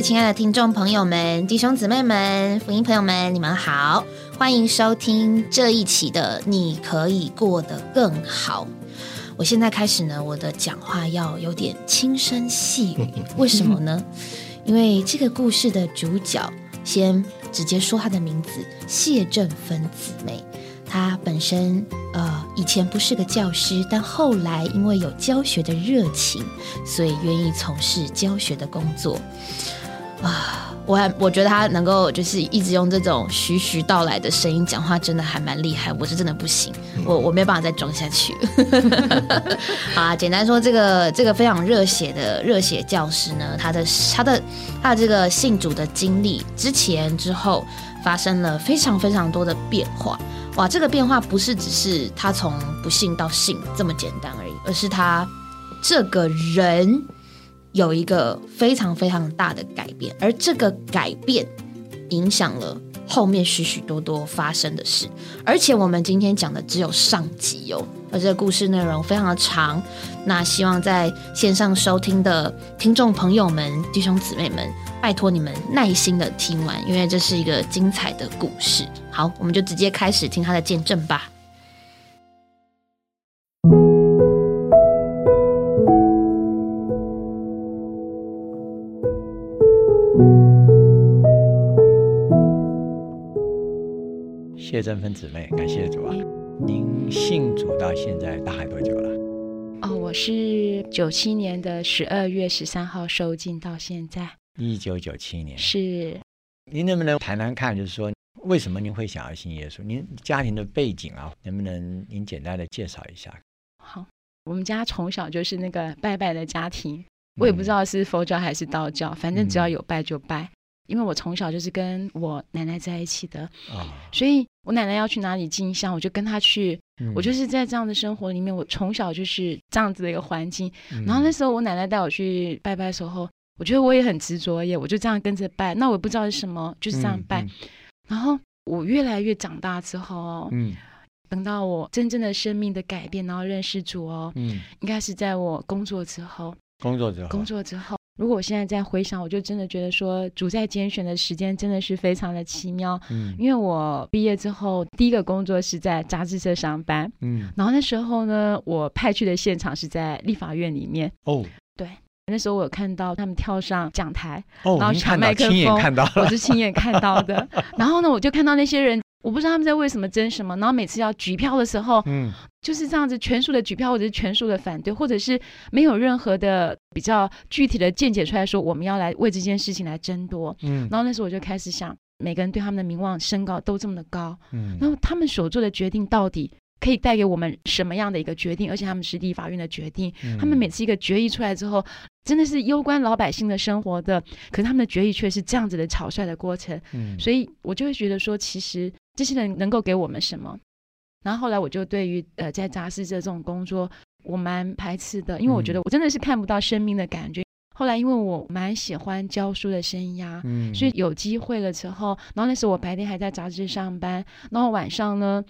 位亲爱的听众朋友们、弟兄姊妹们、福音朋友们，你们好，欢迎收听这一期的《你可以过得更好》。我现在开始呢，我的讲话要有点轻声细语，为什么呢？因为这个故事的主角，先直接说他的名字——谢正芬姊妹。她本身呃以前不是个教师，但后来因为有教学的热情，所以愿意从事教学的工作。啊，我还我觉得他能够就是一直用这种徐徐道来的声音讲话，真的还蛮厉害。我是真的不行，我我没办法再装下去。好 啊，简单说，这个这个非常热血的热血教师呢，他的他的他的这个信主的经历，之前之后发生了非常非常多的变化。哇，这个变化不是只是他从不信到信这么简单而已，而是他这个人。有一个非常非常大的改变，而这个改变影响了后面许许多多发生的事。而且我们今天讲的只有上集哦，而这个故事内容非常的长。那希望在线上收听的听众朋友们、弟兄姊妹们，拜托你们耐心的听完，因为这是一个精彩的故事。好，我们就直接开始听他的见证吧。谢振芬姊妹，感谢主啊！您信主到现在大概多久了？哦，我是九七年的十二月十三号收进到现在。一九九七年是。您能不能谈谈看，就是说为什么您会想要信耶稣？您家庭的背景啊，能不能您简单的介绍一下？好，我们家从小就是那个拜拜的家庭，我也不知道是佛教还是道教，反正只要有拜就拜。因为我从小就是跟我奶奶在一起的，所以我奶奶要去哪里进香，我就跟她去。我就是在这样的生活里面，我从小就是这样子的一个环境。然后那时候我奶奶带我去拜拜的时候，我觉得我也很执着耶，我就这样跟着拜。那我也不知道是什么，就是这样拜。然后我越来越长大之后，嗯，等到我真正的生命的改变，然后认识主哦，嗯，应该是在我工作之后，工作之后，工作之后。如果我现在在回想，我就真的觉得说，主在拣选的时间真的是非常的奇妙。嗯，因为我毕业之后第一个工作是在杂志社上班。嗯，然后那时候呢，我派去的现场是在立法院里面。哦，对，那时候我有看到他们跳上讲台，然后抢麦克风，我是亲眼看到的。然后呢，我就看到那些人。我不知道他们在为什么争什么，然后每次要举票的时候，嗯，就是这样子全数的举票，或者是全数的反对，或者是没有任何的比较具体的见解出来说我们要来为这件事情来争夺，嗯，然后那时候我就开始想，每个人对他们的名望身高都这么的高，嗯，然后他们所做的决定到底。可以带给我们什么样的一个决定？而且他们是立法院的决定，他们每次一个决议出来之后，真的是攸关老百姓的生活的。可是他们的决议却是这样子的草率的过程。嗯，所以我就会觉得说，其实这些人能够给我们什么？然后后来我就对于呃在杂志社这种工作，我蛮排斥的，因为我觉得我真的是看不到生命的感觉。后来因为我蛮喜欢教书的生涯，嗯，所以有机会了之后，然后那时候我白天还在杂志上班，然后晚上呢。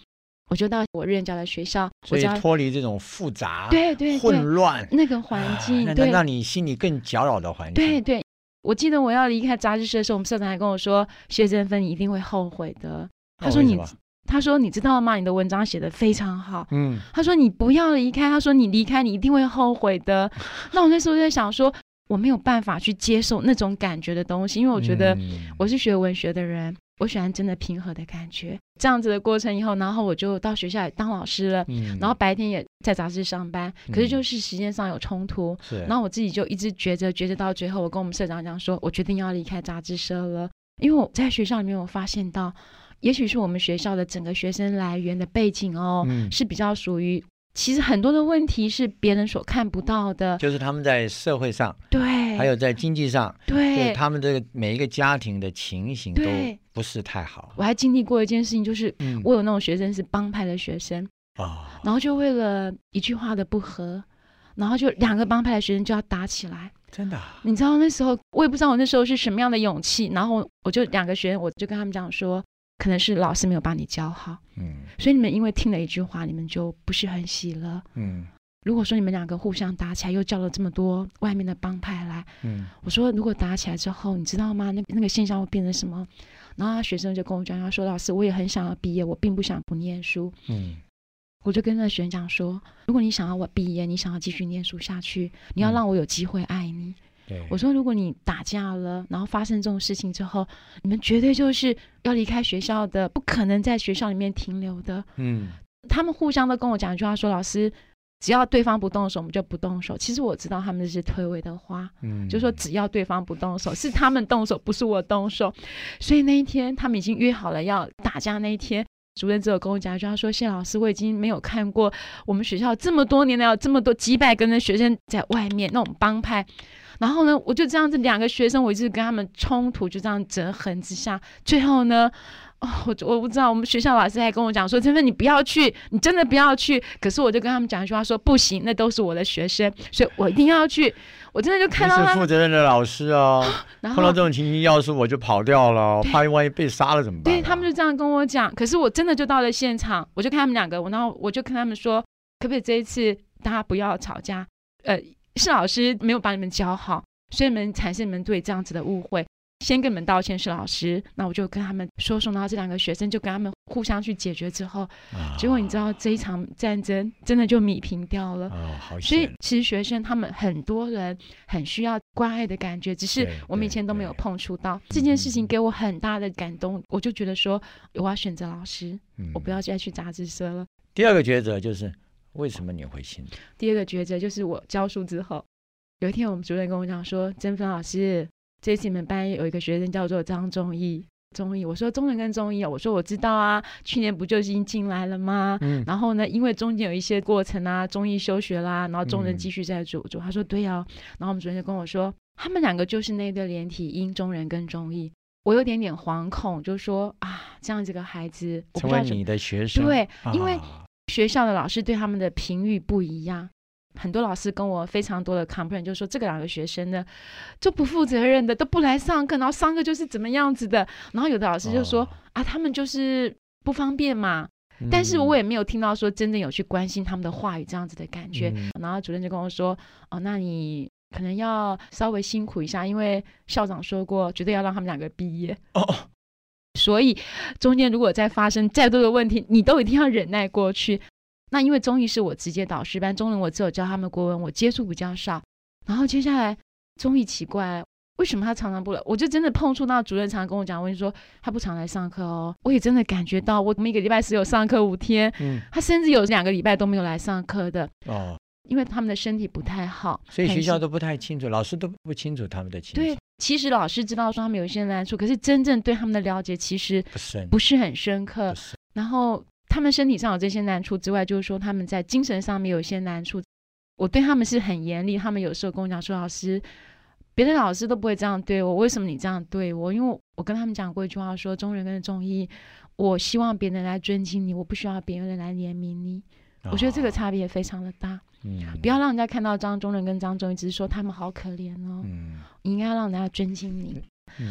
我就到我任教的学校，所以脱离这种复杂、对对混乱那个环境，那能让你心里更搅扰的环境。对对，我记得我要离开杂志社的时候，我们社长还跟我说：“谢振芬，你一定会后悔的。”他说：“你，他说你知道吗？你的文章写的非常好。”嗯，他说：“你不要离开。”他说：“你离开，你一定会后悔的。”那我那时候在想说，我没有办法去接受那种感觉的东西，因为我觉得我是学文学的人。我喜欢真的平和的感觉，这样子的过程以后，然后我就到学校当老师了，然后白天也在杂志上班，可是就是时间上有冲突，然后我自己就一直觉着觉着到最后，我跟我们社长讲说，我决定要离开杂志社了，因为我在学校里面我发现到，也许是我们学校的整个学生来源的背景哦，是比较属于。其实很多的问题是别人所看不到的，就是他们在社会上，对，还有在经济上，对，他们这个每一个家庭的情形都不是太好。我还经历过一件事情，就是我有那种学生是帮派的学生啊，然后就为了一句话的不合，然后就两个帮派的学生就要打起来，真的。你知道那时候我也不知道我那时候是什么样的勇气，然后我就两个学生，我就跟他们讲说。可能是老师没有把你教好，嗯，所以你们因为听了一句话，你们就不是很喜乐，嗯，如果说你们两个互相打起来，又叫了这么多外面的帮派来，嗯，我说如果打起来之后，你知道吗？那那个现象会变成什么？然后他学生就跟我讲，他说老师，我也很想要毕业，我并不想不念书，嗯，我就跟那学生讲说，如果你想要我毕业，你想要继续念书下去，你要让我有机会爱你。我说如果你打架了，然后发生这种事情之后，你们绝对就是要离开学校的，不可能在学校里面停留的。嗯，他们互相都跟我讲一句话，说老师。只要对方不动手，我们就不动手。其实我知道他们是推诿的话，嗯，就说只要对方不动手，是他们动手，不是我动手。所以那一天他们已经约好了要打架。那一天，主任只有跟我讲一句，他说：“谢老师，我已经没有看过我们学校这么多年了有这么多几百个的学生在外面那种帮派。”然后呢，我就这样子两个学生，我一直跟他们冲突，就这样折痕之下，最后呢。哦，我我不知道，我们学校老师还跟我讲说，真的你不要去，你真的不要去。可是我就跟他们讲一句话，说不行，那都是我的学生，所以我一定要去。我真的就看到是负责任的老师 啊。碰到这种情形，要是我就跑掉了，怕万一被杀了怎么办？对他们就这样跟我讲。可是我真的就到了现场，我就看他们两个，我然后我就跟他们说，可不可以这一次大家不要吵架？呃，是老师没有把你们教好，所以你们产生你们对这样子的误会。先跟你们道歉，是老师。那我就跟他们说说，然后这两个学生就跟他们互相去解决之后，结果你知道这一场战争真的就米平掉了。哦，好。所以其实学生他们很多人很需要关爱的感觉，只是我们以前都没有碰触到这件事情，给我很大的感动。我就觉得说，我要选择老师，我不要再去杂志社了。第二个抉择就是为什么你会信？第二个抉择就是我教书之后，有一天我们主任跟我讲说，曾芬老师。这次你们班有一个学生叫做张忠义，忠义，我说中人跟忠义啊，我说我知道啊，去年不就已经进来了吗？嗯，然后呢，因为中间有一些过程啊，忠义休学啦，然后中人继续在做做，他说对啊，然后我们主任就跟我说，他们两个就是那对连体婴，中人跟忠义，我有点点惶恐，就说啊，这样这个孩子成为你的学生，对，因为学校的老师对他们的评语不一样。很多老师跟我非常多的 complain，就说这个两个学生呢，就不负责任的，都不来上课，然后上课就是怎么样子的。然后有的老师就说啊，他们就是不方便嘛。但是我也没有听到说真正有去关心他们的话语这样子的感觉。然后主任就跟我说，哦，那你可能要稍微辛苦一下，因为校长说过，绝对要让他们两个毕业。哦。所以中间如果再发生再多的问题，你都一定要忍耐过去。那因为中医是我直接导师班，中文我只有教他们国文，我接触比较少。然后接下来中医奇怪，为什么他常常不来？我就真的碰触到主任常常跟我讲，我跟你说他不常来上课哦。我也真的感觉到，我每一个礼拜只有上课五天，嗯，他甚至有两个礼拜都没有来上课的哦，因为他们的身体不太好，所以学校都不太清楚，老师都不清楚他们的情况。对，其实老师知道说他们有一些难处，可是真正对他们的了解其实不是很深刻。然后。他们身体上有这些难处之外，就是说他们在精神上面有一些难处。我对他们是很严厉，他们有时候跟我讲说：“老师，别的老师都不会这样对我，为什么你这样对我？”因为我跟他们讲过一句话，说中人跟中医，我希望别人来尊敬你，我不需要别人来怜悯你。我觉得这个差别非常的大。嗯，不要让人家看到张中人跟张中医，只是说他们好可怜哦。嗯，你应该让人家尊敬你。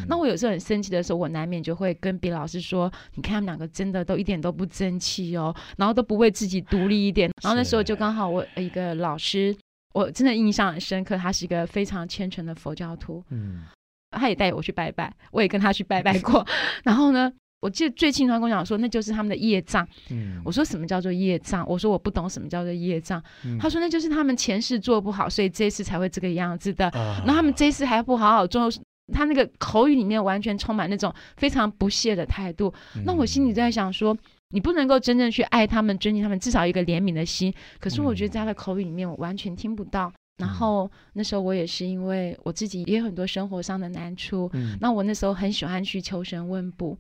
那我有时候很生气的时候，我难免就会跟别老师说：“你看他们两个真的都一点都不争气哦，然后都不为自己独立一点。”然后那时候就刚好我一个老师，我真的印象很深刻，他是一个非常虔诚的佛教徒。嗯，他也带我去拜拜，我也跟他去拜拜过。然后呢，我记得最清楚跟我讲说，那就是他们的业障。嗯，我说什么叫做业障？我说我不懂什么叫做业障。他说那就是他们前世做不好，所以这次才会这个样子的。然后他们这次还不好好做。他那个口语里面完全充满那种非常不屑的态度，那我心里在想说，你不能够真正去爱他们、尊敬他们，至少一个怜悯的心。可是我觉得在他的口语里面，我完全听不到。然后那时候我也是因为我自己也有很多生活上的难处，那我那时候很喜欢去求神问卜。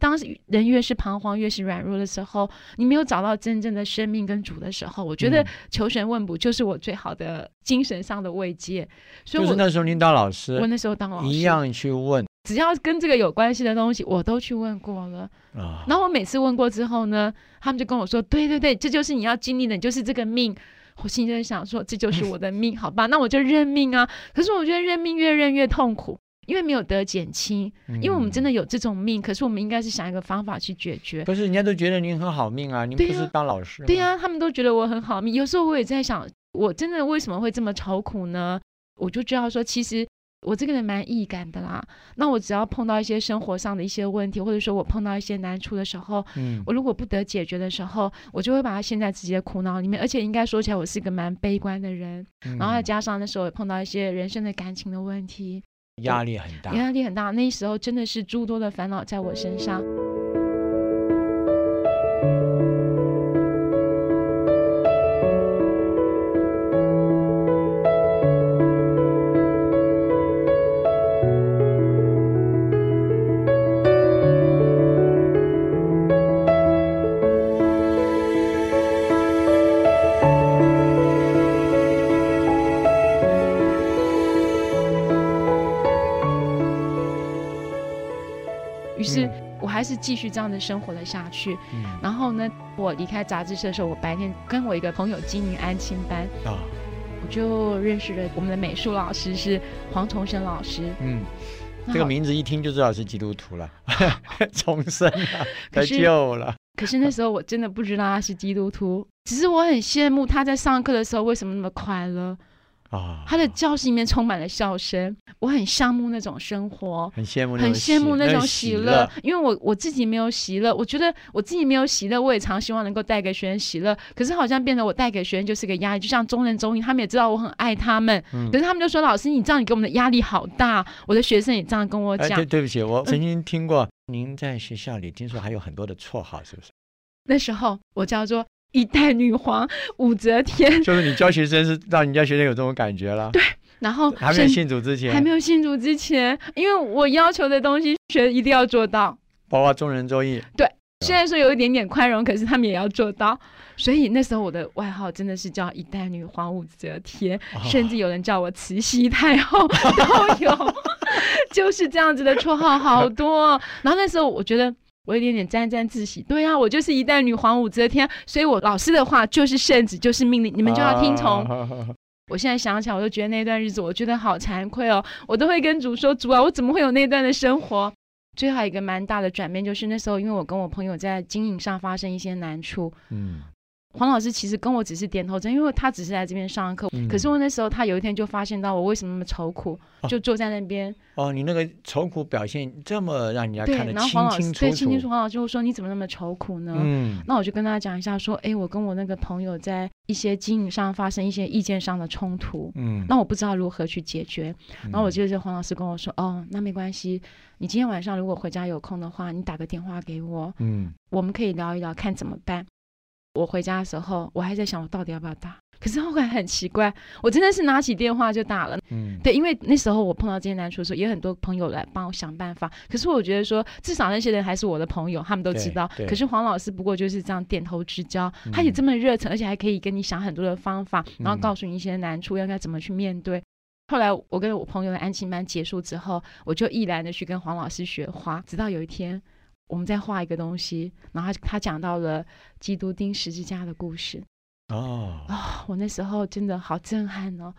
当人越是彷徨、越是软弱的时候，你没有找到真正的生命跟主的时候，我觉得求神问卜就是我最好的精神上的慰藉。所以，就是那时候您当老师，我那时候当老师一样去问，只要跟这个有关系的东西，我都去问过了。啊，然后我每次问过之后呢，他们就跟我说：“对对对，这就是你要经历的，就是这个命。”我心里在想说：“这就是我的命，好吧？那我就认命啊。”可是我觉得认命越认越痛苦。因为没有得减轻，因为我们真的有这种命，可是我们应该是想一个方法去解决。可是人家都觉得您很好命啊，您不是当老师？对呀，他们都觉得我很好命。有时候我也在想，我真的为什么会这么愁苦呢？我就知道说，其实我这个人蛮易感的啦。那我只要碰到一些生活上的一些问题，或者说我碰到一些难处的时候，嗯，我如果不得解决的时候，我就会把它陷在自己的苦恼里面。而且应该说起来，我是一个蛮悲观的人。然后再加上那时候也碰到一些人生的感情的问题，压力很大，压力很大。那时候真的是诸多的烦恼在我身上。继续这样的生活了下去。嗯然后呢，我离开杂志社的时候，我白天跟我一个朋友经营安亲班啊，我就认识了我们的美术老师是黄崇生老师。嗯，这个名字一听就知道是基督徒了，重生了，得救了。可是那时候我真的不知道他是基督徒，只是我很羡慕他在上课的时候为什么那么快乐。啊，他的教室里面充满了笑声，我很羡慕那种生活，很羡慕，很羡慕那种喜乐。因为我我自己没有喜乐，我觉得我自己没有喜乐，我也常希望能够带给学生喜乐。可是好像变得我带给学生就是个压力，就像中人中医，他们也知道我很爱他们，可是他们就说：“老师，你这样你给我们的压力好大。”我的学生也这样跟我讲。对，对不起，我曾经听过您在学校里听说还有很多的绰号，是不是？那时候我叫做。一代女皇武则天，就是你教学生是让人家学生有这种感觉了。对，然后还没有信主之前，还没有信主之前，因为我要求的东西学一定要做到，包括众人周易。对，虽然说有一点点宽容，可是他们也要做到。所以那时候我的外号真的是叫一代女皇武则天，甚至有人叫我慈禧太后 都有，就是这样子的绰号好多。然后那时候我觉得。我有点点沾沾自喜，对啊，我就是一代女皇武则天，所以我老师的话就是圣旨，就是命令，你们就要听从。我现在想起来，我就觉得那段日子，我觉得好惭愧哦，我都会跟主说，主啊，我怎么会有那段的生活？最后一个蛮大的转变，就是那时候，因为我跟我朋友在经营上发生一些难处，嗯。黄老师其实跟我只是点头针，因为他只是来这边上课。可是我那时候，他有一天就发现到我为什么那么愁苦，就坐在那边。哦，你那个愁苦表现这么让人家看得清清楚楚。对，清清楚楚。黄老师就说：“你怎么那么愁苦呢？”嗯，那我就跟他讲一下，说：“哎，我跟我那个朋友在一些经营上发生一些意见上的冲突。嗯，那我不知道如何去解决。然后我记得黄老师跟我说：‘哦，那没关系，你今天晚上如果回家有空的话，你打个电话给我。嗯，我们可以聊一聊，看怎么办。’”我回家的时候，我还在想我到底要不要打。可是后来很奇怪，我真的是拿起电话就打了。嗯，对，因为那时候我碰到这些难处的时候，也很多朋友来帮我想办法。可是我觉得说，至少那些人还是我的朋友，他们都知道。可是黄老师不过就是这样点头之交，他也这么热忱，而且还可以跟你想很多的方法，然后告诉你一些难处，应该怎么去面对。后来我跟我朋友的安亲班结束之后，我就毅然的去跟黄老师学花，直到有一天。我们在画一个东西，然后他讲到了基督钉十字架的故事。哦，啊，我那时候真的好震撼哦！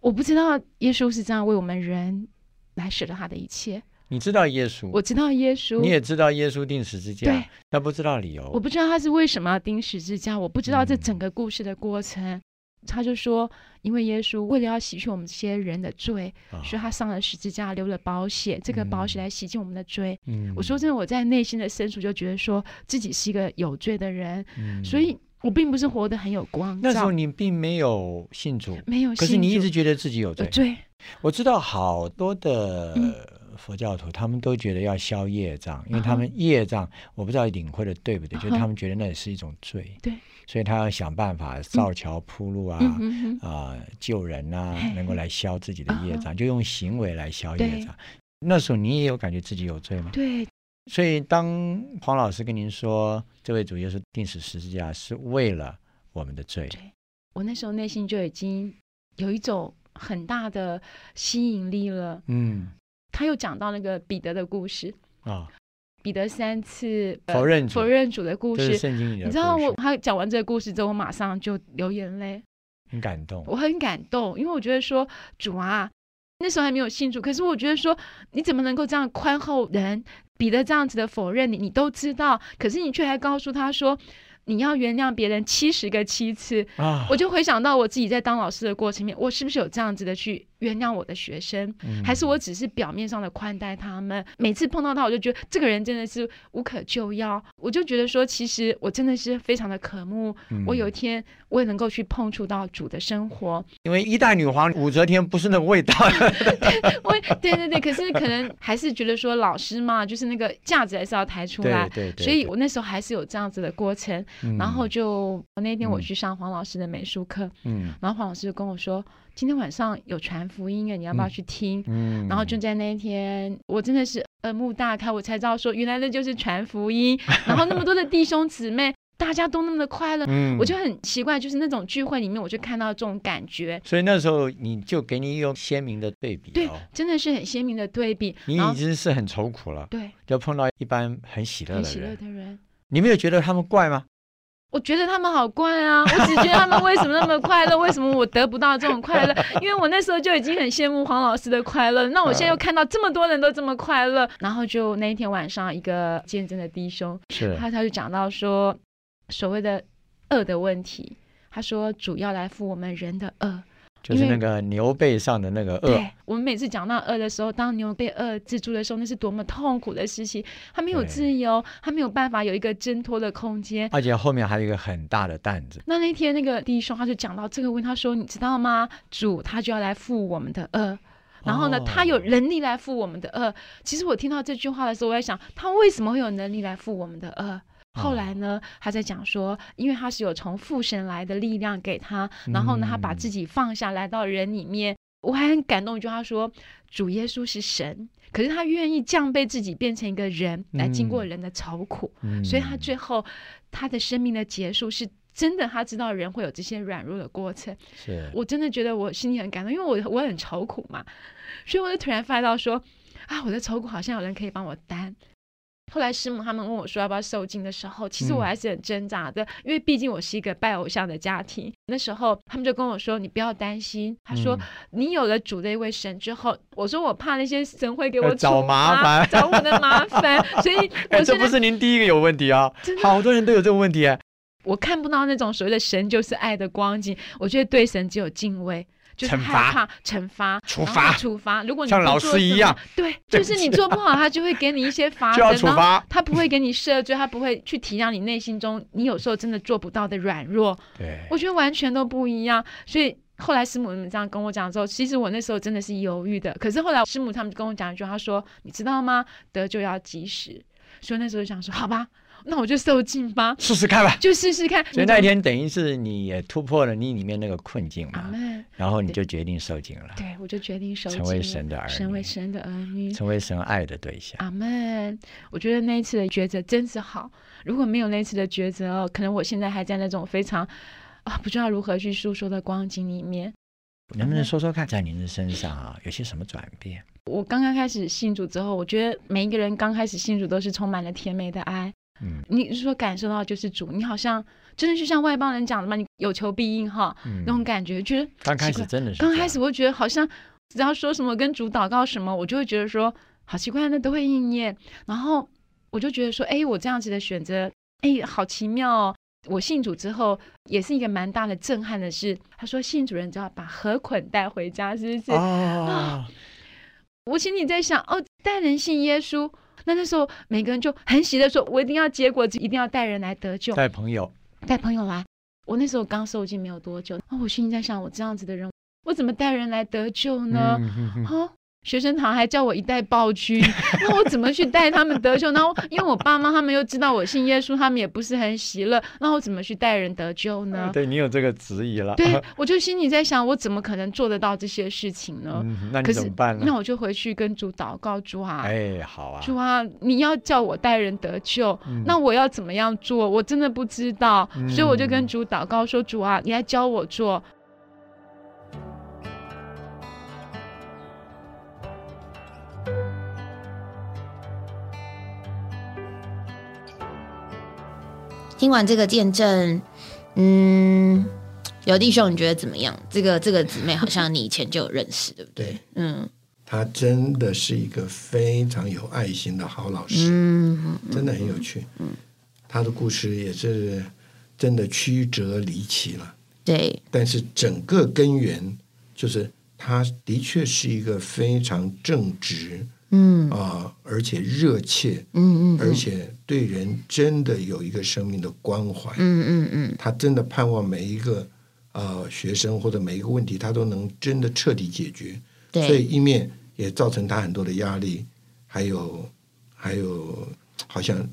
我不知道耶稣是这样为我们人来舍了他的一切。你知道耶稣？我知道耶稣。你也知道耶稣钉十字架？对，但不知道理由。我不知道他是为什么要钉十字架，我不知道这整个故事的过程。他就说，因为耶稣为了要洗去我们这些人的罪，所以他上了十字架，流了宝血，这个宝血来洗净我们的罪。嗯我说真的，我在内心的深处就觉得说自己是一个有罪的人，嗯所以我并不是活得很有光。那时候你并没有信主，没有，可是你一直觉得自己有罪。罪，我知道好多的佛教徒，他们都觉得要消业障，因为他们业障，我不知道领会的对不对，就他们觉得那也是一种罪。对。所以他要想办法造桥铺路啊，啊救人啊，能够来消自己的业障，就用行为来消业障。那时候你也有感觉自己有罪吗？对。所以当黄老师跟您说，这位主耶稣定死十字架是为了我们的罪，我那时候内心就已经有一种很大的吸引力了。嗯。他又讲到那个彼得的故事啊。彼得三次否认否认主的故事，你知道我他讲完这个故事之后，我马上就流眼泪，很感动。我很感动，因为我觉得说主啊，那时候还没有信主，可是我觉得说你怎么能够这样宽厚人？彼得这样子的否认你，你都知道，可是你却还告诉他说，你要原谅别人七十个七次啊！我就回想到我自己在当老师的过程里面，我是不是有这样子的去原谅我的学生，还是我只是表面上的宽待他们？每次碰到他，我就觉得这个人真的是无可救药。我就觉得说，其实我真的是非常的渴慕，我有一天我也能够去碰触到主的生活。因为一代女皇武则天不是那个味道。我对对对，可是可能还是觉得说老师嘛，就是那个架子还是要抬出来。对对。所以我那时候还是有这样子的过程。然后就那天我去上黄老师的美术课，嗯，然后黄老师就跟我说，今天晚上有传福音啊，你要不要去听？嗯，然后就在那一天，我真的是耳目大开，我才知道说，原来那就是传福音。然后那么多的弟兄姊妹，大家都那么的快乐，我就很奇怪，就是那种聚会里面，我就看到这种感觉。所以那时候你就给你一个鲜明的对比，对，真的是很鲜明的对比。你已经是很愁苦了，对，就碰到一般很喜乐的人，喜乐的人，你没有觉得他们怪吗？我觉得他们好怪啊！我只觉得他们为什么那么快乐？为什么我得不到这种快乐？因为我那时候就已经很羡慕黄老师的快乐。那我现在又看到这么多人都这么快乐，然后就那一天晚上，一个见证的弟兄，他他就讲到说，所谓的恶的问题，他说主要来负我们人的恶。就是那个牛背上的那个恶。我们每次讲到恶的时候，当牛被恶制住的时候，那是多么痛苦的事情。他没有自由，他没有办法有一个挣脱的空间，而且后面还有一个很大的担子。那那天那个弟兄他就讲到这个问他说：“你知道吗？主他就要来负我们的恶，然后呢，他有能力来负我们的恶。其实我听到这句话的时候，我在想，他为什么会有能力来负我们的恶？”后来呢，他在讲说，因为他是有从父神来的力量给他，然后呢，他把自己放下来到人里面。我还很感动一句话说，主耶稣是神，可是他愿意降卑自己，变成一个人来经过人的愁苦。所以他最后他的生命的结束是真的，他知道人会有这些软弱的过程。是我真的觉得我心里很感动，因为我我很愁苦嘛，所以我就突然发到说，啊，我的愁苦好像有人可以帮我担。后来师母他们问我说要不要受精的时候，其实我还是很挣扎的，因为毕竟我是一个拜偶像的家庭。那时候他们就跟我说：“你不要担心。”他说：“你有了主的一位神之后，我说我怕那些神会给我找麻烦，找我的麻烦。”所以，这不是您第一个有问题啊，好多人都有这个问题。我看不到那种所谓的神就是爱的光景，我觉得对神只有敬畏。就是害怕惩罚、处罚、处罚。如果你像老师一样，对，就是你做不好，他就会给你一些罚则，处罚。他不会给你赦罪，他不会去体谅你内心中你有时候真的做不到的软弱。对，我觉得完全都不一样。所以后来师母们这样跟我讲之后，其实我那时候真的是犹豫的。可是后来师母他们跟我讲一句，他说：“你知道吗？得救要及时。”所以那时候想说：“好吧。”那我就受尽吧，试试看吧，就试试看。所以那一天等于是你也突破了你里面那个困境嘛，然后你就决定受尽了。对，我就决定受成为神的儿女，成为神的儿女，成为神爱的对象。阿门。我觉得那一次的抉择真是好。如果没有那次的抉择，可能我现在还在那种非常啊不知道如何去诉说的光景里面。能不能说说看，在您的身上啊，有些什么转变？我刚刚开始信主之后，我觉得每一个人刚开始信主都是充满了甜美的爱。嗯，你是说感受到就是主，你好像真的就像外邦人讲的嘛，你有求必应哈，那种感觉，觉得刚开始真的是刚开始，我觉得好像只要说什么跟主祷告什么，我就会觉得说好奇怪，那都会应验。然后我就觉得说，哎，我这样子的选择，哎，好奇妙哦。我信主之后，也是一个蛮大的震撼的事。他说信主人就要把河捆带回家，是不是？啊，我心里在想，哦，带人信耶稣。那那时候，每个人就很喜的说：“我一定要结果子，一定要带人来得救，带朋友，带朋友来。”我那时候刚受浸没有多久，那我心里在想：我这样子的人，我怎么带人来得救呢？哈。学生堂还叫我一代暴君，那我怎么去带他们得救？然后因为我爸妈他们又知道我信耶稣，他们也不是很喜乐，那我怎么去带人得救呢？对你有这个质疑了。对，我就心里在想，我怎么可能做得到这些事情呢？那你怎么办呢？那我就回去跟主祷告，主啊，哎，好啊，主啊，你要叫我带人得救，那我要怎么样做？我真的不知道，所以我就跟主祷告说，主啊，你来教我做。听完这个见证，嗯，有弟兄，你觉得怎么样？这个这个姊妹好像你以前就有认识，对不对？嗯，她真的是一个非常有爱心的好老师，嗯，真的很有趣。嗯，她的故事也是真的曲折离奇了。对，但是整个根源就是她的确是一个非常正直，嗯啊，而且热切，嗯嗯，而且对人真的有一个生命的关怀，嗯嗯嗯，他真的盼望每一个呃学生或者每一个问题，他都能真的彻底解决。对，所以一面也造成他很多的压力，还有还有好像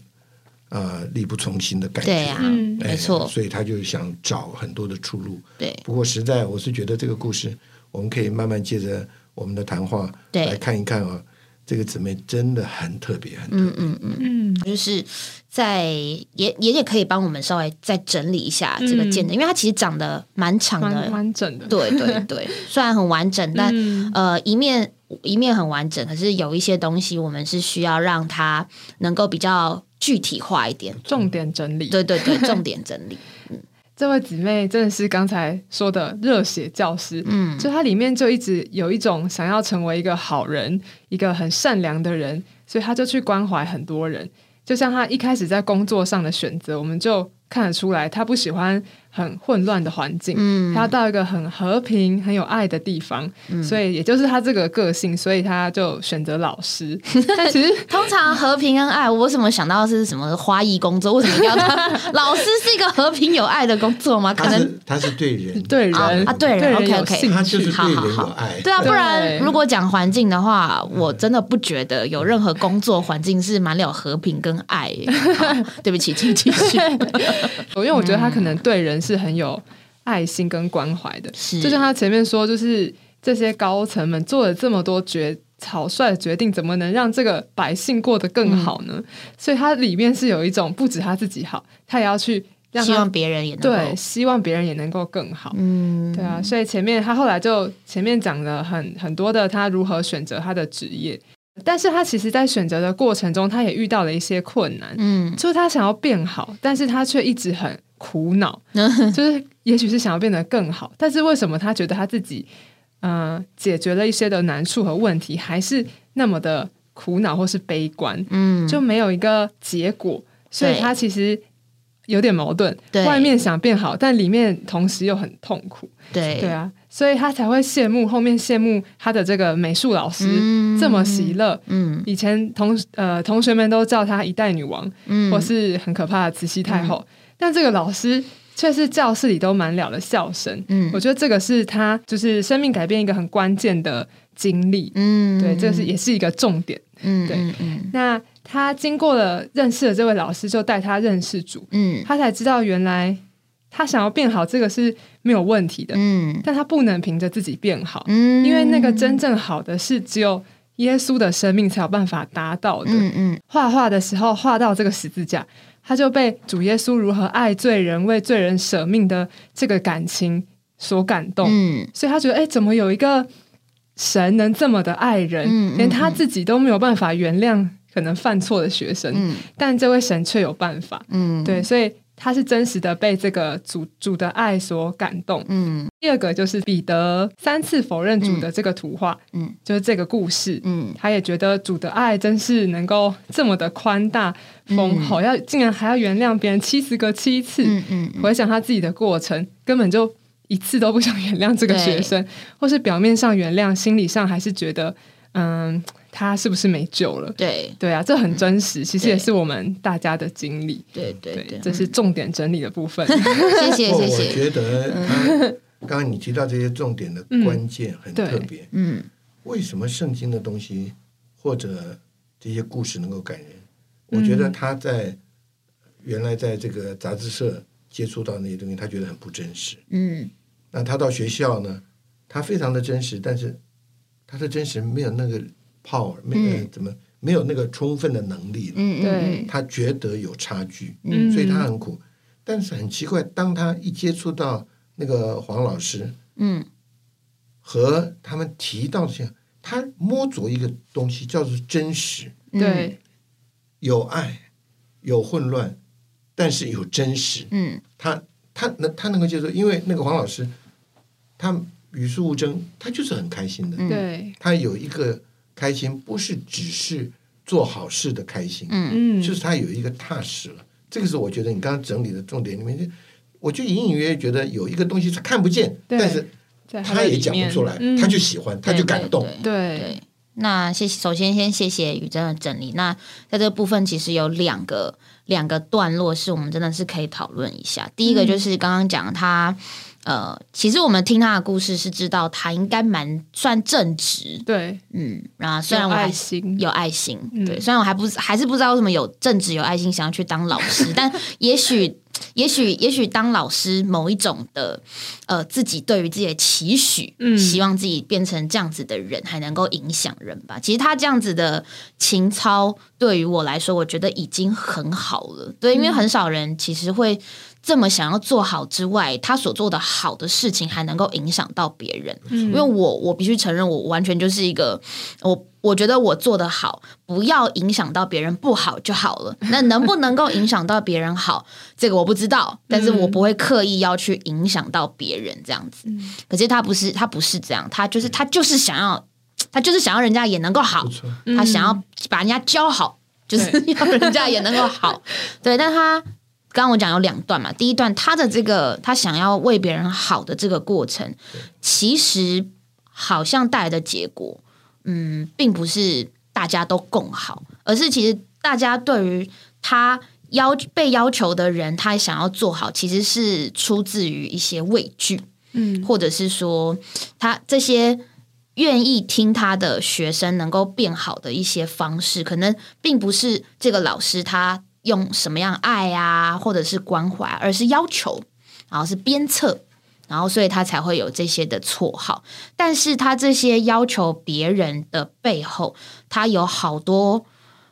呃力不从心的感觉。对呀，嗯哎没错，所以他就想找很多的出路。对不过实在我是觉得这个故事，我们可以慢慢借着我们的谈话对来看一看啊，这个姊妹真的很特别，很特别。嗯嗯嗯。嗯就是在也也也可以帮我们稍微再整理一下这个见证，因为它其实长得蛮长完的，完整的，对对 对，虽然很完整，但、嗯呃一面一面很完整，可是有一些东西我们是需要让它能够比较具体化一点。重点整理。对对对，重点整理。这位姊妹真的是刚才说的热血教师，嗯，就她里面就一直有一种想要成为一个好人，一个很善良的人，所以她就去关怀很多人。就像她一开始在工作上的选择，我们就看得出来，她不喜欢很混乱的环境，嗯他要到一个很和平、很有爱的地方。所以也就是他这个个性，所以他就选择老师。但其实通常和平跟爱，我为什么想到是什么花艺工作？为什么要当老师是一个和平有爱的工作吗？可能他是他是对人对人啊啊对人有 OK，OK 兴他就是趣。对人有好好好爱。对啊，不然如果讲环境的话，我真的不觉得有任何工作环境是满了和平跟爱对不起，请继续。因为我觉得他可能对人是很有爱心跟关怀的，就像他前面说，就是这些高层们做了这么多决草率的决定，怎么能让这个百姓过得更好呢？所以他里面是有一种不止他自己好，他也要去让希望别人也能对，希望别人也能够更好。嗯，对啊，所以前面他后来就前面讲了很很多的他如何选择他的职业，但是他其实在选择的过程中，他也遇到了一些困难。嗯就是他想要变好，但是他却一直很苦恼，就是也许是想要变得更好，但是为什么他觉得他自己呃解决了一些的难处和问题，还是那么的苦恼或是悲观，嗯，就没有一个结果，所以他其实有点矛盾，外面想变好，但里面同时又很痛苦，对。对啊，所以他才会羡慕后面羡慕他的这个美术老师、嗯。这么喜乐。嗯。以前同呃同学们都叫她一代女王，嗯，或是很可怕的慈禧太后，但这个老师却是教室里都满了的笑声。嗯。我觉得这个是他就是生命改变一个很关键的经历。嗯对，这个是也是一个重点。嗯对。那他经过了认识了这位老师，就带他认识主，嗯。他才知道原来他想要变好，这个是没有问题的，嗯。但他不能凭着自己变好，嗯，因为那个真正好的是只有耶稣的生命才有办法达到的。嗯嗯。画画的时候画到这个十字架，他就被主耶稣如何爱罪人、为罪人舍命的这个感情所感动，嗯。所以他觉得，哎，怎么有一个神能这么的爱人，嗯嗯连他自己都没有办法原谅可能犯错的学生，嗯。但这位神却有办法，嗯，对，所以他是真实的被这个主主的爱所感动。嗯。第二个就是彼得三次否认主的这个图画，嗯。就是这个故事，嗯。他也觉得主的爱真是能够这么的宽大丰厚，要竟然还要原谅别人七十个七次。嗯嗯回想他自己的过程，根本就一次都不想原谅这个学生，或是表面上原谅，心理上还是觉得，嗯，他是不是没救了？对对啊，这很真实，其实也是我们大家的经历。对对对，这是重点整理的部分。谢谢谢谢我，觉得他刚刚你提到这些重点的关键很特别。嗯为什么圣经的东西或者这些故事能够感人？我觉得他在原来在这个杂志社接触到那些东西，他觉得很不真实。嗯那他到学校呢，他非常的真实，但是他的真实没有那个 power，没怎么没有那个充分的能力了。嗯。对。他觉得有差距，嗯。所以他很苦。但是很奇怪，当他一接触到那个黄老师嗯。和他们提到这样，他摸着一个东西叫做真实，嗯。对，有爱，有混乱，但是有真实。嗯。他他能他能够接受，因为那个黄老师他与世无争，他就是很开心的。嗯。对，他有一个开心，不是只是做好事的开心，嗯嗯，就是他有一个踏实了。这个是我觉得你刚刚整理的重点里面，我就隐隐约约觉得有一个东西是看不见，但是他也讲不出来，他就喜欢，他就感动。对，那谢谢，首先先谢谢雨珍的整理。那在这个部分，其实有两个两个段落是我们真的是可以讨论一下。第一个就是刚刚讲他。呃，其实我们听他的故事是知道他应该蛮算正直，对，嗯，然后虽然我爱心。有爱心，对，虽然我还不还是不知道为什么有正直有爱心想要去当老师，但也许也许也许当老师某一种的呃自己对于自己的期许，嗯，希望自己变成这样子的人，还能够影响人吧。其实他这样子的情操对于我来说，我觉得已经很好了，对，因为很少人其实会。这么想要做好之外，他所做的好的事情还能够影响到别人。嗯，因为我我必须承认，我完全就是一个我我觉得我做的好，不要影响到别人不好就好了。那能不能够影响到别人好，这个我不知道，但是我不会刻意要去影响到别人这样子。可是他不是他不是这样，他就是他就是想要他就是想要人家也能够好，他想要把人家教好，就是要人家也能够好。对，但他。刚刚我讲有两段嘛，第一段他的这个他想要为别人好的这个过程，其实好像带来的结果，嗯，并不是大家都共好，而是其实大家对于他要被要求的人，他想要做好，其实是出自于一些畏惧，嗯，或者是说他这些愿意听他的学生能够变好的一些方式，可能并不是这个老师他。用什么样爱啊，或者是关怀，而是要求，然后是鞭策，然后所以他才会有这些的绰号。但是他这些要求别人的背后，他有好多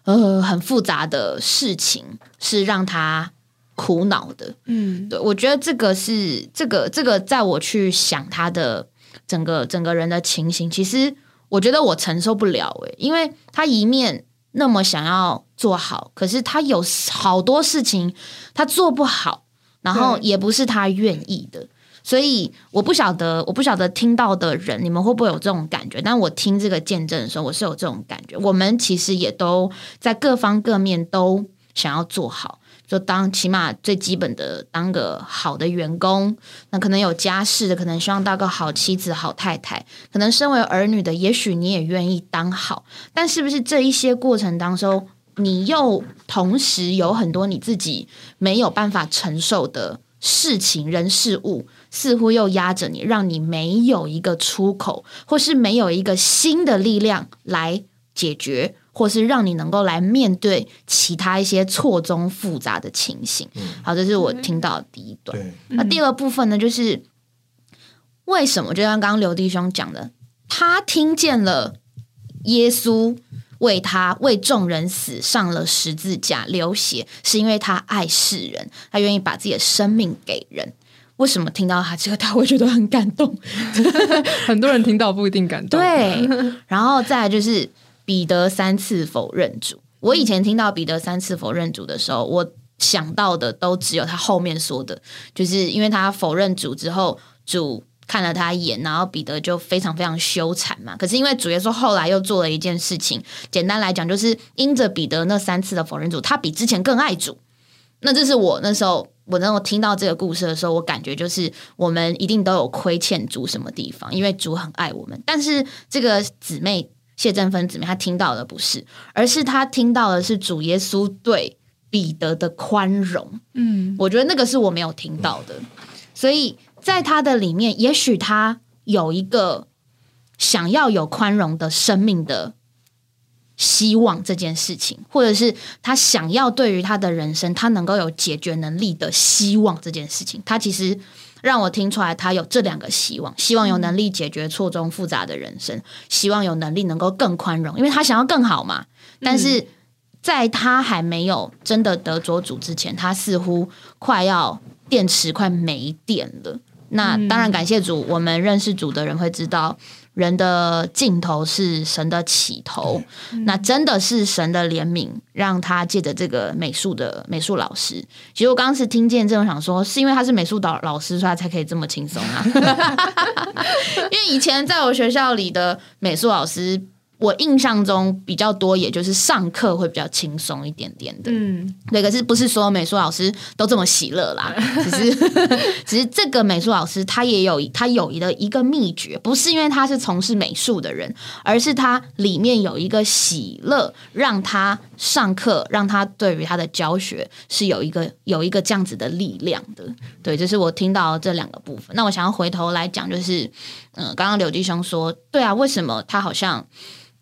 呃很复杂的事情是让他苦恼的。嗯，对，我觉得这个是这个这个，在我去想他的整个整个人的情形，其实我觉得我承受不了诶，因为他一面。那么想要做好，可是他有好多事情他做不好，然后也不是他愿意的，所以我不晓得，我不晓得听到的人你们会不会有这种感觉？但我听这个见证的时候，我是有这种感觉。我们其实也都在各方各面都想要做好。就当起码最基本的当个好的员工，那可能有家室的，可能希望当个好妻子、好太太。可能身为儿女的，也许你也愿意当好，但是不是这一些过程当中，你又同时有很多你自己没有办法承受的事情、人事物，似乎又压着你，让你没有一个出口，或是没有一个新的力量来解决。或是让你能够来面对其他一些错综复杂的情形。好，这是我听到的第一段。那第二部分呢，就是为什么？就像刚刚刘弟兄讲的，他听见了耶稣为他为众人死，上了十字架流血，是因为他爱世人，他愿意把自己的生命给人。为什么听到他这个，他会觉得很感动？很多人听到不一定感动。对，然后再来就是。彼得三次否认主。我以前听到彼得三次否认主的时候，我想到的都只有他后面说的，就是因为他否认主之后，主看了他一眼，然后彼得就非常非常羞惭嘛。可是因为主耶稣后来又做了一件事情，简单来讲就是因着彼得那三次的否认主，他比之前更爱主。那这是我那时候我能够听到这个故事的时候，我感觉就是我们一定都有亏欠主什么地方，因为主很爱我们。但是这个姊妹。谢振芬姊妹，他听到的不是，而是他听到的是主耶稣对彼得的宽容。嗯，我觉得那个是我没有听到的，所以在他的里面，也许他有一个想要有宽容的生命的希望这件事情，或者是他想要对于他的人生，他能够有解决能力的希望这件事情，他其实。让我听出来，他有这两个希望：希望有能力解决错综复杂的人生，希望有能力能够更宽容，因为他想要更好嘛。但是在他还没有真的得着主之前，他似乎快要电池快没电了。那当然，感谢主，我们认识主的人会知道。人的尽头是神的起头，那真的是神的怜悯，让他借着这个美术的美术老师。其实我刚刚是听见这种想说，是因为他是美术导老师，所以他才可以这么轻松啊。因为以前在我学校里的美术老师，我印象中比较多，也就是上课会比较轻松一点点的。嗯，对，可是不是所有美术老师都这么喜乐啦。只是，只是这个美术老师他也有他有一个一个秘诀，不是因为他是从事美术的人，而是他里面有一个喜乐，让他上课，让他对于他的教学是有一个有一个这样子的力量的。对，这是我听到这两个部分。那我想要回头来讲，就是嗯，刚刚刘弟兄说，对啊，为什么他好像？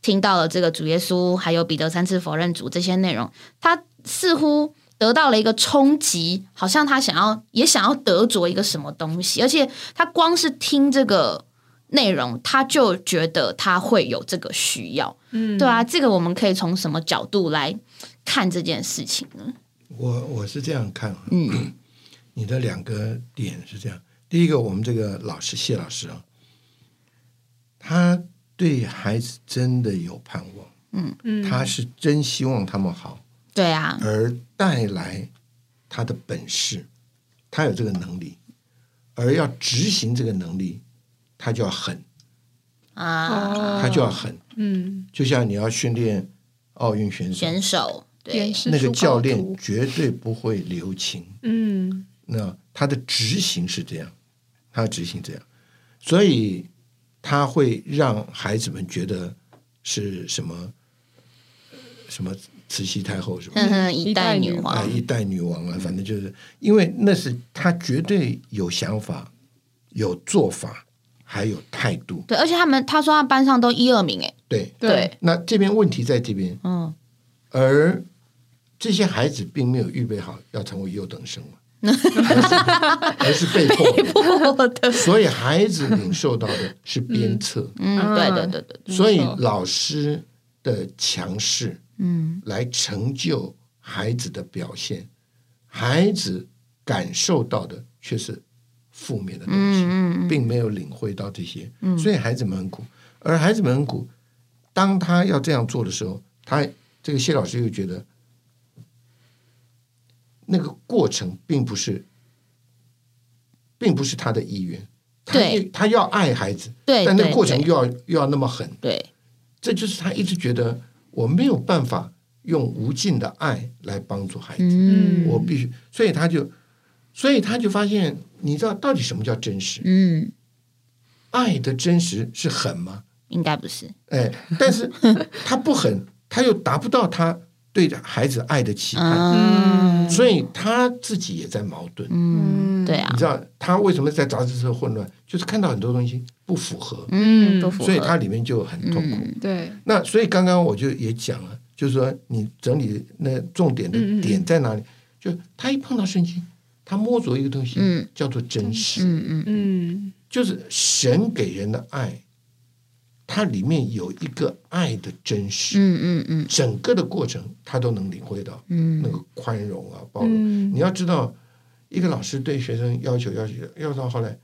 听到了这个主耶稣，还有彼得三次否认主这些内容，他似乎得到了一个冲击，好像他想要也想要得着一个什么东西，而且他光是听这个内容，他就觉得他会有这个需要。嗯，对啊，这个我们可以从什么角度来看这件事情呢？我我是这样看，嗯，你的两个点是这样，第一个，我们这个老师谢老师啊，他。对孩子真的有盼望，嗯。嗯，他是真希望他们好，对啊，而带来他的本事，他有这个能力，而要执行这个能力，他就要狠啊，他就要狠，嗯，就像你要训练奥运选手，选手对那个教练绝对不会留情，嗯，那他的执行是这样，他执行这样，所以。他会让孩子们觉得是什么什么慈禧太后什么一代女王一代女王啊，反正就是因为那是他绝对有想法、有做法，还有态度。对，而且他们他说他班上都一二名，哎，对对。那这边问题在这边，嗯，而这些孩子并没有预备好要成为优等生嘛。而是被迫的，所以孩子领受到的是鞭策。嗯，对对对对。所以老师的强势，嗯，来成就孩子的表现，孩子感受到的却是负面的东西，并没有领会到这些。所以孩子们很苦，而孩子们很苦。当他要这样做的时候，他这个谢老师又觉得。那个过程并不是，并不是他的意愿，他他要爱孩子，对，但那过程又要又要那么狠，对，这就是他一直觉得我没有办法用无尽的爱来帮助孩子，嗯，我必须，所以他就，所以他就发现，你知道到底什么叫真实？嗯，爱的真实是狠吗？应该不是，哎，但是他不狠，他又达不到他。对着孩子爱的期盼，所以他自己也在矛盾。嗯，对啊，你知道他为什么在杂志社混乱？就是看到很多东西不符合，嗯，不符合，所以他里面就很痛苦。对，那所以刚刚我就也讲了，就是说你整理那重点的点在哪里？就他一碰到圣经，他摸着一个东西，叫做真实。嗯嗯嗯，就是神给人的爱。它里面有一个爱的真实，嗯嗯嗯，整个的过程他都能领会到，嗯，那个宽容啊，包容。你要知道，一个老师对学生要求要求要到后来，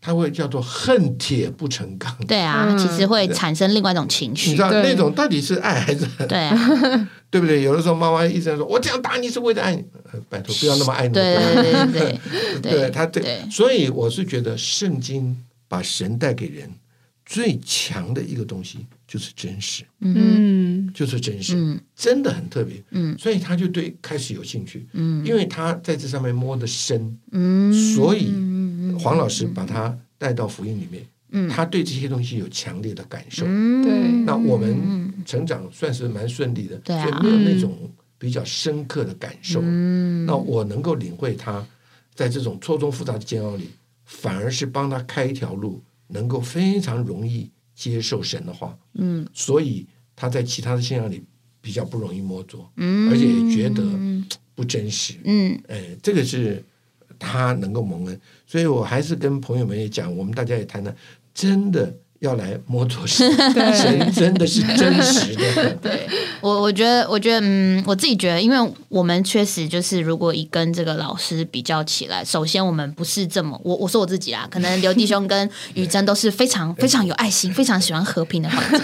他会叫做恨铁不成钢。对啊，其实会产生另外一种情绪。你知道那种到底是爱还是恨？对，对不对？有的时候妈妈一直在说：“我这样打你是为了爱你。”拜托，不要那么爱你。对对对对，对 他对，所以我是觉得圣经把神带给人。最强的一个东西就是真实，嗯，就是真实，真的很特别，嗯，所以他就对开始有兴趣，嗯，因为他在这上面摸得深，嗯，所以黄老师把他带到福音里面，嗯，他对这些东西有强烈的感受，对，那我们成长算是蛮顺利的，对所以没有那种比较深刻的感受，嗯，那我能够领会他在这种错综复杂的煎熬里，反而是帮他开一条路。能够非常容易接受神的话，嗯，所以他在其他的信仰里比较不容易摸着，嗯，而且也觉得不真实，嗯，哎，这个是他能够蒙恩，所以我还是跟朋友们也讲，我们大家也谈谈，真的。要来摸索神，神真的是真实的。对我，我觉得，我觉得，嗯，我自己觉得，因为我们确实就是，如果一跟这个老师比较起来，首先我们不是这么，我我说我自己啦，可能刘弟兄跟雨珍都是非常 非常有爱心，非常喜欢和平的环境。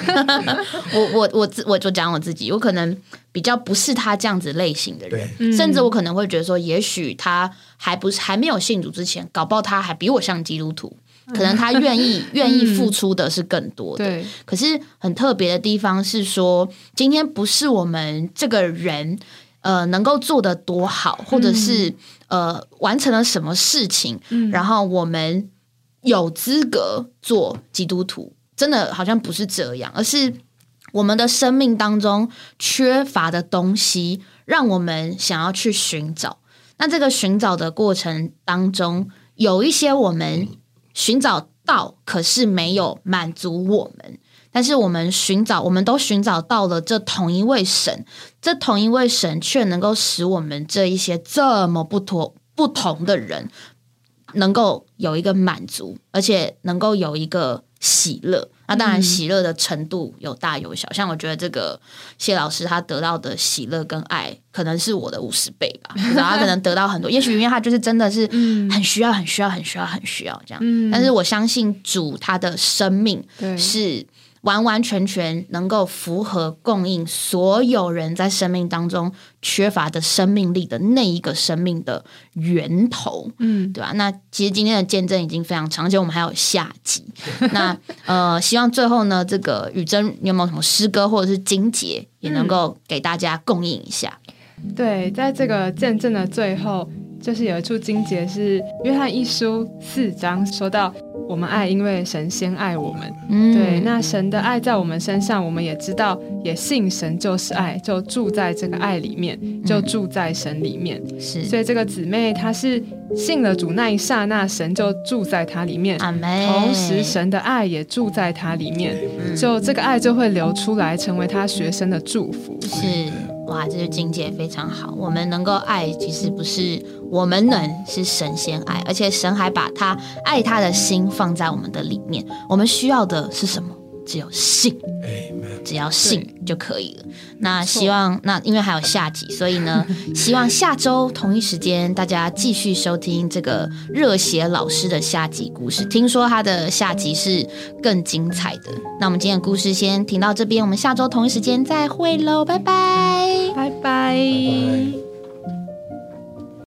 我我我自我就讲我自己，我可能比较不是他这样子类型的人，甚至我可能会觉得说，也许他还不是还没有信主之前，搞不好他还比我像基督徒。可能他愿意 愿意付出的是更多的。对，可是很特别的地方是说，今天不是我们这个人呃能够做的多好，或者是呃完成了什么事情，然后我们有资格做基督徒，真的好像不是这样，而是我们的生命当中缺乏的东西，让我们想要去寻找。那这个寻找的过程当中，有一些我们寻找到，可是没有满足我们。但是我们寻找，我们都寻找到了这同一位神，这同一位神却能够使我们这一些这么不同不同的人，能够有一个满足，而且能够有一个喜乐。那当然，喜乐的程度有大有小。像我觉得这个谢老师他得到的喜乐跟爱，可能是我的五十倍吧。然后他可能得到很多，也许因为他就是真的是很需要、很需要、很需要、很需要这样。但是我相信主他的生命是。完完全全能够符合供应所有人在生命当中缺乏的生命力的那一个生命的源头，嗯，对吧？那其实今天的见证已经非常长，而且我们还有下集。那呃，希望最后呢，这个雨珍有没有什么诗歌或者是经节也能够给大家供应一下？对，在这个见证的最后，就是有一处经节是约翰一书四章说到。我们爱，因为神先爱我们。对，那神的爱在我们身上，我们也知道，也信神就是爱，就住在这个爱里面，就住在神里面。是，所以这个姊妹她是信了主那一刹那，神就住在她里面。同时，神的爱也住在她里面，就这个爱就会流出来，成为她学生的祝福。是。哇，这个境界非常好。我们能够爱，其实不是我们能，是神仙爱，而且神还把他爱他的心放在我们的里面。我们需要的是什么？只有信，只要信就可以了。那希望，那因为还有下集，所以呢，希望下周同一时间大家继续收听这个热血老师的下集故事。听说他的下集是更精彩的。那我们今天的故事先停到这边，我们下周同一时间再会喽，拜拜，拜拜。